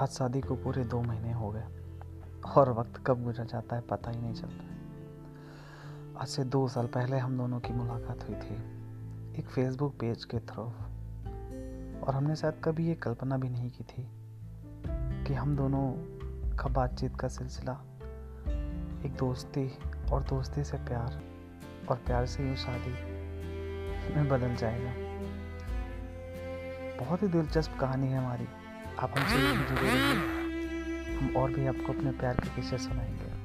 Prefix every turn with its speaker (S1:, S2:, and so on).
S1: आज शादी को पूरे दो महीने हो गए। और वक्त कब गुजर जाता है पता ही नहीं चलता आज से दो साल पहले हम दोनों की मुलाकात हुई थी, एक फेसबुक पेज के थ्रू। और हमने शायद कभी ये कल्पना भी नहीं की थी कि हम दोनों का बातचीत का सिलसिला एक दोस्ती और दोस्ती से प्यार और प्यार से यूँ शादी में बदल जाएगा। बहुत ही दिलचस्प कहानी है हमारी। आप हमसे जुड़े रहिए। हम और भी आपको अपने प्यार के किस्से सुनाएँगे।